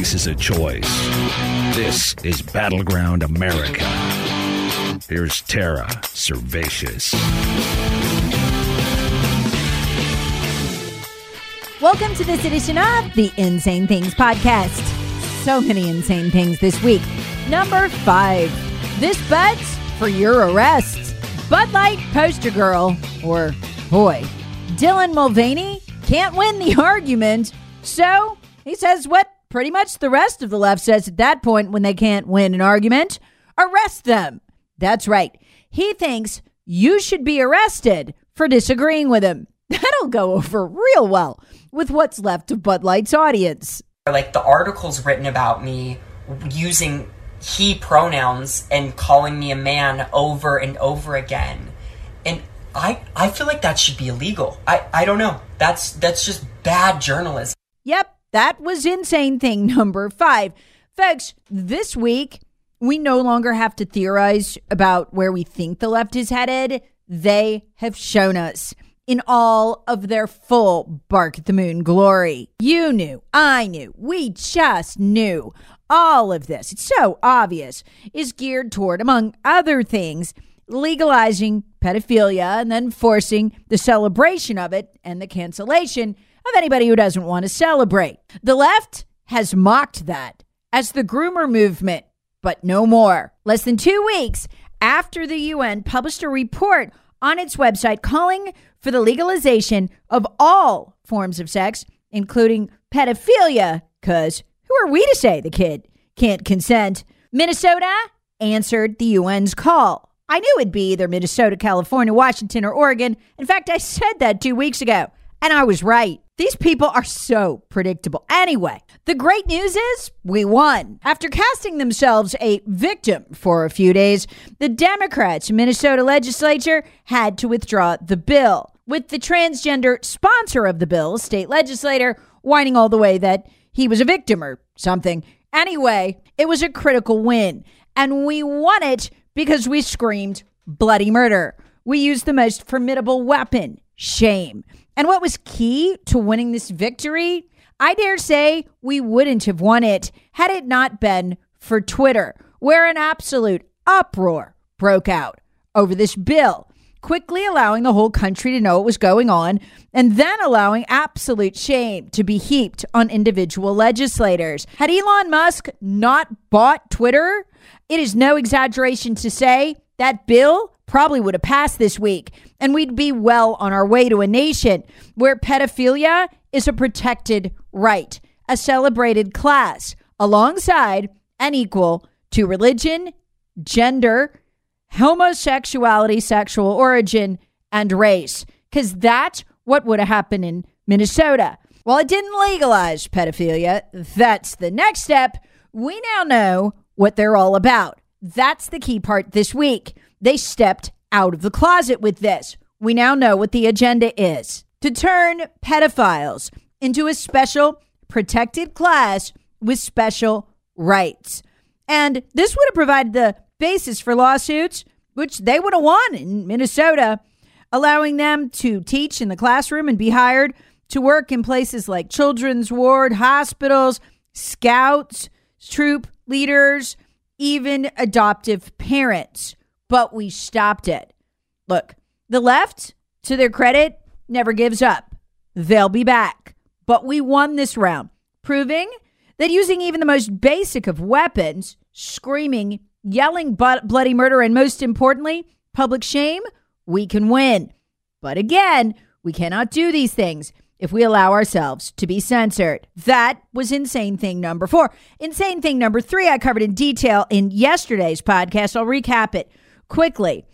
America is a choice. This is Battleground America. Here's Tara Servatius. Welcome to this edition of the Insane Things Podcast. So many insane things this week. Number five, this bet's for your arrest. Bud Light poster girl, or boy, Dylan Mulvaney can't win the argument, so he says what pretty much the rest of the left says at that point when they can't win an argument arrest them. That's right. He thinks you should be arrested for disagreeing with him. That'll go over real well with what's left of Bud Light's audience. Like the articles written about me using he pronouns and calling me a man over and over again. And I I feel like that should be illegal. I, I don't know. That's that's just bad journalism. Yep, that was insane thing number five. Folks, this week, we no longer have to theorize about where we think the left is headed. They have shown us in all of their full bark at the moon glory. You knew, I knew, we just knew. All of this, it's so obvious, is geared toward, among other things, legalizing pedophilia and then forcing the celebration of it and the cancellation of anybody who doesn't want to celebrate. The left has mocked that as the groomer movement, but no more. Less than two weeks after the UN published a report on its website calling for the legalization of all forms of sex, including pedophilia, because who are we to say the kid can't consent? Minnesota answered the UN's call. I knew it'd be either Minnesota, California, Washington, or Oregon. In fact, I said that two weeks ago, and I was right. These people are so predictable. Anyway, the great news is we won. After casting themselves a victim for a few days, the Democrats' Minnesota legislature had to withdraw the bill, with the transgender sponsor of the bill, state legislator, whining all the way that he was a victim or something. Anyway, it was a critical win, and we won it because we screamed bloody murder. We used the most formidable weapon, shame. And what was key to winning this victory? I dare say we wouldn't have won it had it not been for Twitter, where an absolute uproar broke out over this bill, quickly allowing the whole country to know what was going on, and then allowing absolute shame to be heaped on individual legislators. Had Elon Musk not bought Twitter, it is no exaggeration to say that bill probably would have passed this week, and we'd be well on our way to a nation where pedophilia is a protected right, a celebrated class, alongside and equal to religion, gender, homosexuality, sexual origin, and race. Because that's what would have happened in Minnesota. While it didn't legalize pedophilia, that's the next step. We now know what they're all about. That's the key part this week. They stepped out of the closet with this. We now know what the agenda is to turn pedophiles into a special protected class with special rights. And this would have provided the basis for lawsuits, which they would have won in Minnesota, allowing them to teach in the classroom and be hired to work in places like children's ward, hospitals, scouts, troop leaders, even adoptive parents. But we stopped it. Look, the left, to their credit, never gives up. they'll be back. But we won this round, proving that using even the most basic of weapons, screaming, yelling bloody murder, and most importantly, public shame, we can win. But again, we cannot do these things if we allow ourselves to be censored. That was insane thing number four. Insane thing number three, I covered in detail in yesterday's podcast. I'll recap it quickly.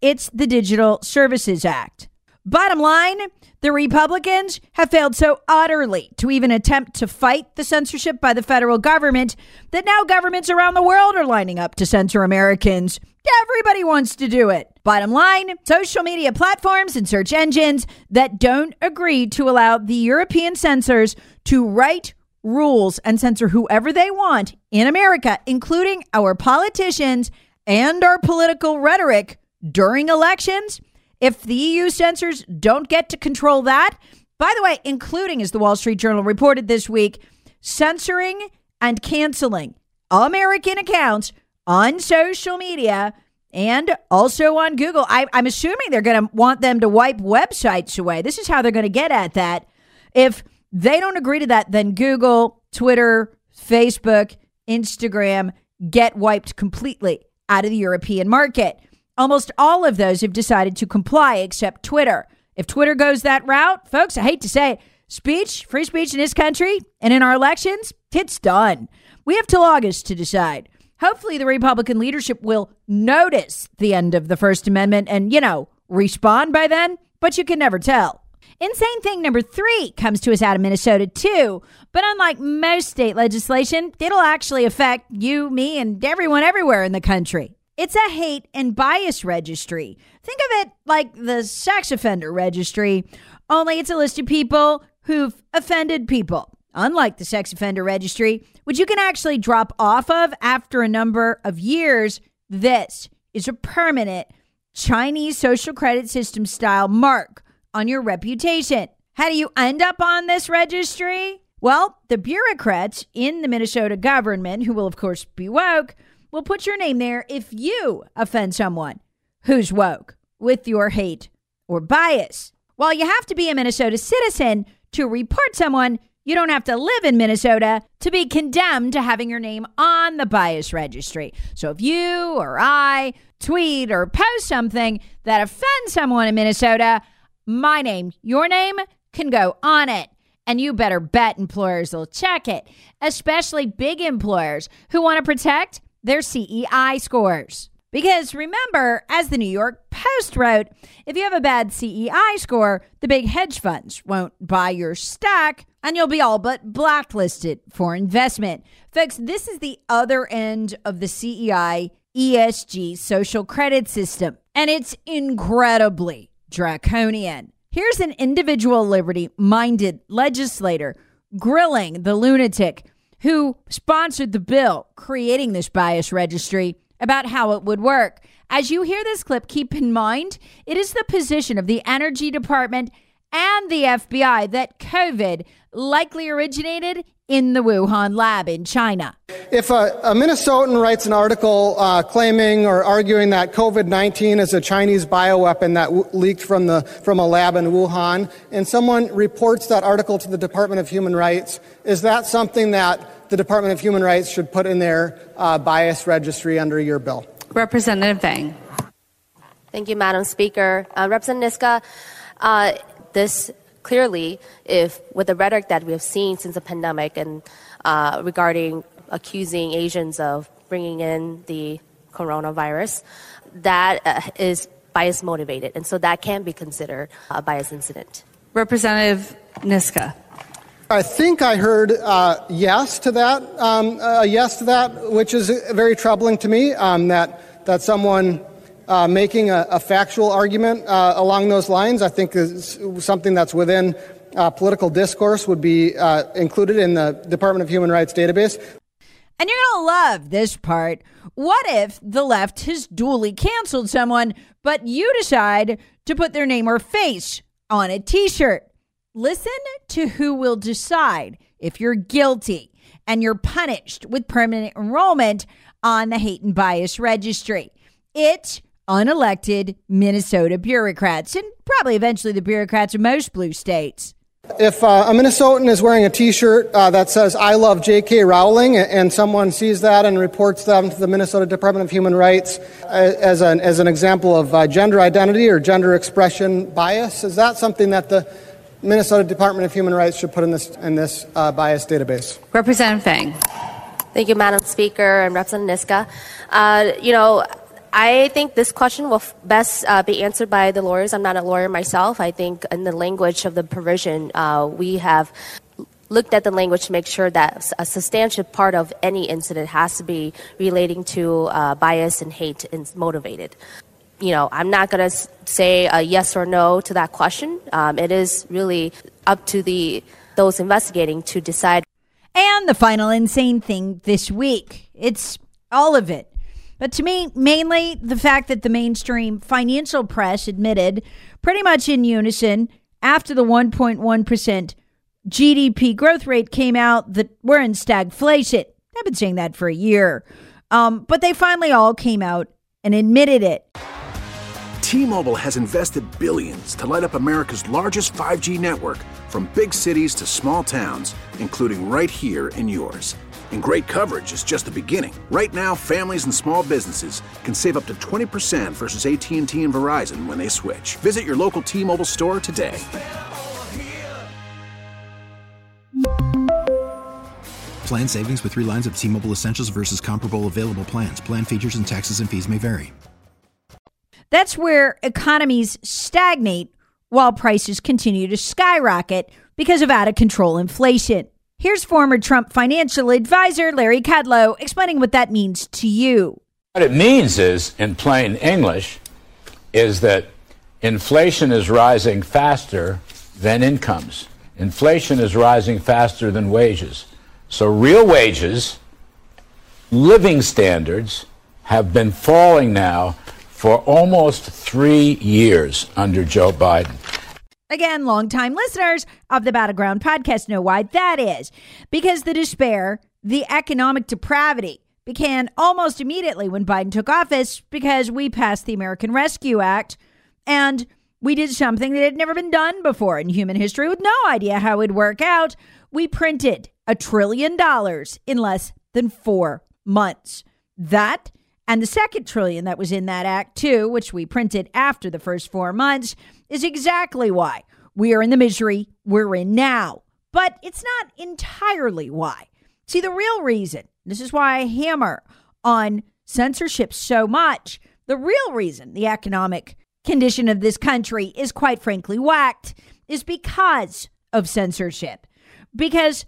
It's the Digital Services Act. Bottom line, the Republicans have failed so utterly to even attempt to fight the censorship by the federal government that now governments around the world are lining up to censor Americans. Everybody wants to do it. Bottom line social media platforms and search engines that don't agree to allow the European censors to write rules and censor whoever they want in America, including our politicians and our political rhetoric during elections if the EU censors don't get to control that, by the way, including, as the Wall Street Journal reported this week, censoring and canceling American accounts on social media and also on Google. I, am assuming they're going to want them to wipe websites away. This is how they're going to get at that. If they don't agree to that, then Google, Twitter, Facebook, Instagram get wiped completely out of the European market. Almost all of those have decided to comply except Twitter. If Twitter goes that route, folks, I hate to say it, speech, free speech in this country and in our elections, it's done. We have till August to decide. Hopefully, the Republican leadership will notice the end of the First Amendment and, you know, respond by then, but you can never tell. Insane thing number three comes to us out of Minnesota, too. But unlike most state legislation, it'll actually affect you, me, and everyone everywhere in the country. It's a hate and bias registry. Think of it like the sex offender registry, only it's a list of people who've offended people. Unlike the sex offender registry, which you can actually drop off of after a number of years, this is a permanent Chinese social credit system style mark on your reputation. How do you end up on this registry? Well, the bureaucrats in the Minnesota government, who will, of course, be woke, will put your name there if you offend someone who's woke with your hate or bias. While you have to be a Minnesota citizen to report someone, you don't have to live in Minnesota to be condemned to having your name on the bias registry. So if you or I tweet or post something that offends someone in Minnesota, my name, your name can go on it. And you better bet employers will check it, especially big employers who want to protect their CEI scores. Because remember, as the New York Post wrote, if you have a bad CEI score, the big hedge funds won't buy your stock and you'll be all but blacklisted for investment. Folks, this is the other end of the CEI ESG social credit system, and it's incredibly draconian. Here's an individual liberty minded legislator grilling the lunatic who sponsored the bill creating this bias registry about how it would work. As you hear this clip, keep in mind it is the position of the Energy Department and the FBI that COVID likely originated in the Wuhan lab in China. If a, a Minnesotan writes an article uh, claiming or arguing that COVID 19 is a Chinese bioweapon that w- leaked from, the, from a lab in Wuhan, and someone reports that article to the Department of Human Rights, is that something that the Department of Human Rights should put in their uh, bias registry under your bill. Representative Vang. Thank you, Madam Speaker. Uh, Representative Niska, uh, this clearly, if with the rhetoric that we have seen since the pandemic and uh, regarding accusing Asians of bringing in the coronavirus, that uh, is bias motivated, and so that can be considered a bias incident. Representative Niska. I think I heard uh, yes to that, um, uh, yes to that, which is very troubling to me. Um, that that someone uh, making a, a, factual argument uh, along those lines, I think is something that's within uh, political discourse would be uh, included in the Department of Human Rights database. And you're gonna love this part. What if the left has duly canceled someone, but you decide to put their name or face on a T-shirt? Listen to who will decide if you're guilty and you're punished with permanent enrollment on the hate and bias registry. It's unelected Minnesota bureaucrats and probably eventually the bureaucrats of most blue states. If uh, a Minnesotan is wearing a T-shirt uh, that says "I love J.K. Rowling" and someone sees that and reports them to the Minnesota Department of Human Rights uh, as an as an example of uh, gender identity or gender expression bias, is that something that the Minnesota Department of Human Rights should put in this in this uh, bias database? Representative Vang. Thank you, Madam Speaker and Representative Niska. Uh, you know, I think this question will best uh, be answered by the lawyers. I'm not a lawyer myself. I think in the language of the provision, uh, we have looked at the language to make sure that a substantial part of any incident has to be relating to uh, bias and hate and motivated. You know, I'm not going to say a yes or no to that question. Um, it is really up to the those investigating to decide. And the final insane thing this week. It's all of it. But to me, mainly the fact that the mainstream financial press admitted pretty much in unison after the 1.1% GDP growth rate came out that we're in stagflation. I've been saying that for a year. Um, but they finally all came out and admitted it. T-Mobile has invested billions to light up America's largest 5G network from big cities to small towns, including right here in yours. And great coverage is just the beginning. Right now, families and small businesses can save up to 20% versus AT&T and Verizon when they switch. Visit your local T-Mobile store today. Plan savings with three lines of T Mobile Essentials versus comparable available plans. Plan features and taxes and fees may vary. That's where economies stagnate while prices continue to skyrocket because of out of control inflation. Here's former Trump financial advisor Larry Kudlow explaining what that means to you. What it means is, in plain English, is that inflation is rising faster than incomes. Inflation is rising faster than wages. So real wages, living standards have been falling now for almost three years under Joe Biden. Again, longtime listeners of the Battleground podcast know why that is. Because the despair, the economic depravity began almost immediately when Biden took office because we passed the American Rescue Act and we did something that had never been done before in human history with no idea how it would work out. We printed a trillion dollars in less than four months. That and the second trillion that was in that act, too, which we printed after the first four months, is exactly why we are in the misery we're in now. But it's not entirely why. See, the real reason, this is why I hammer on censorship so much, the real reason the economic condition of this country is quite frankly whacked is because of censorship. Because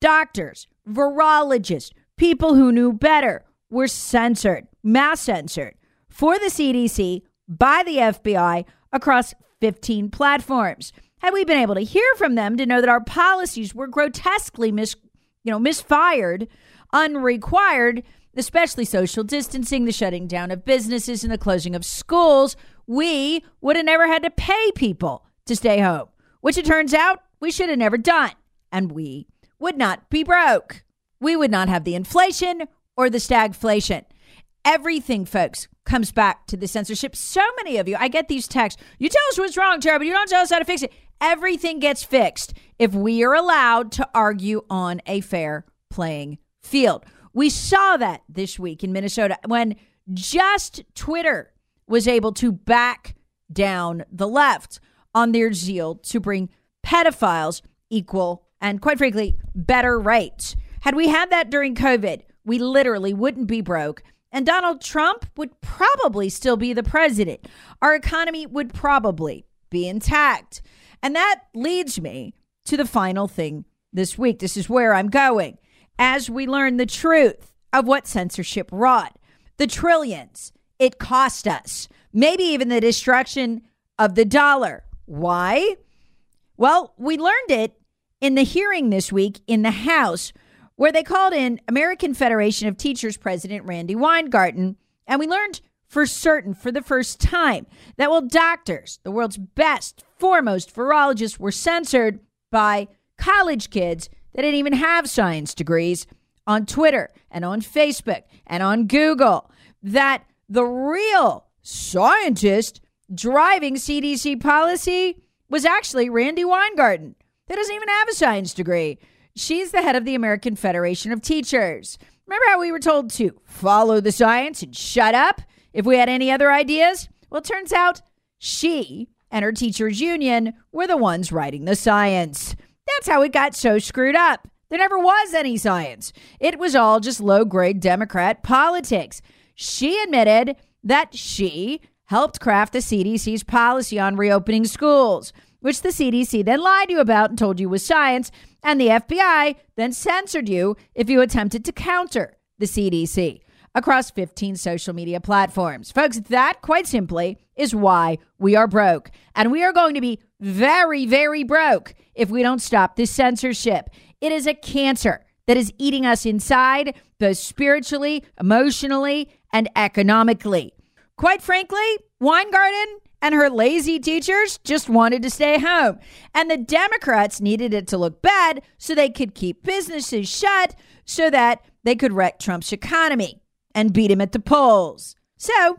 doctors, virologists, people who knew better were censored, mass censored for the CDC by the FBI across 15 platforms. Had we been able to hear from them to know that our policies were grotesquely mis, you know, misfired, unrequired, especially social distancing, the shutting down of businesses, and the closing of schools, we would have never had to pay people to stay home, which it turns out we should have never done. And we would not be broke. We would not have the inflation or the stagflation. Everything, folks, comes back to the censorship. So many of you, I get these texts. You tell us what's wrong, Tara, but you don't tell us how to fix it. Everything gets fixed if we are allowed to argue on a fair playing field. We saw that this week in Minnesota when just Twitter was able to back down the left on their zeal to bring pedophiles equal and, quite frankly, better rights. Had we had that during COVID, we literally wouldn't be broke. And Donald Trump would probably still be the president. Our economy would probably be intact. And that leads me to the final thing this week. This is where I'm going. As we learn the truth of what censorship wrought, the trillions it cost us, maybe even the destruction of the dollar. Why? Well, we learned it in the hearing this week in the House where they called in American Federation of Teachers President Randi Weingarten. And we learned for certain for the first time that while doctors, the world's best, foremost virologists, were censored by college kids that didn't even have science degrees on Twitter and on Facebook and on Google, that the real scientist driving CDC policy was actually Randi Weingarten that doesn't even have a science degree. She's the head of the American Federation of Teachers. Remember how we were told to follow the science and shut up if we had any other ideas? Well, it turns out she and her teachers' union were the ones writing the science. That's how it got so screwed up. There never was any science. It was all just low grade Democrat politics. She admitted that she helped craft the CDC's policy on reopening schools, which the CDC then lied to you about and told you was science, and the FBI then censored you if you attempted to counter the CDC across 15 social media platforms. Folks, that quite simply is why we are broke. And we are going to be very, very broke if we don't stop this censorship. It is a cancer that is eating us inside, both spiritually, emotionally, and economically. Quite frankly, Weingarten and her lazy teachers just wanted to stay home. And the Democrats needed it to look bad so they could keep businesses shut so that they could wreck Trump's economy and beat him at the polls. So,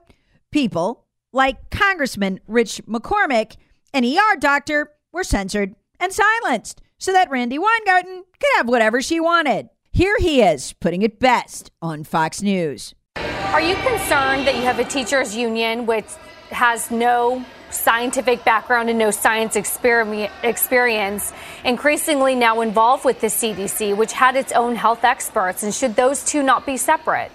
people like Congressman Rich McCormick, an ER doctor, were censored and silenced so that Randi Weingarten could have whatever she wanted. Here he is, putting it best on Fox News. Are you concerned that you have a teachers union which has no scientific background and no science experience, increasingly now involved with the CDC, which had its own health experts? And should those two not be separate?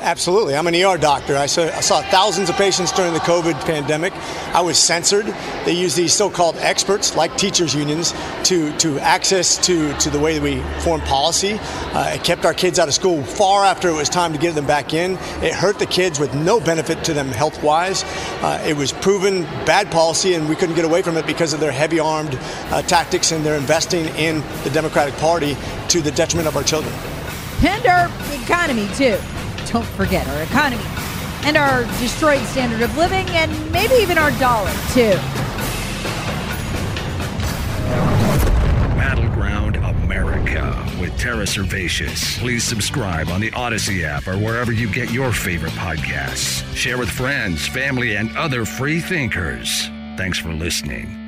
Absolutely. I'm an ER doctor. I saw, I saw, thousands of patients during the COVID pandemic. I was censored. They use these so-called experts, like teachers unions, to, to access to, to the way that we form policy. Uh, it kept our kids out of school far after it was time to get them back in. It hurt the kids with no benefit to them health-wise. Uh, it was proven bad policy, and we couldn't get away from it because of their heavy-armed uh, tactics and their investing in the Democratic Party to the detriment of our children. Our economy, too don't forget our economy and our destroyed standard of living and maybe even our dollar, too. Battleground America with Tara Servatius. Please subscribe on the Audacy app or wherever you get your favorite podcasts. Share with friends, family, and other free thinkers. Thanks for listening.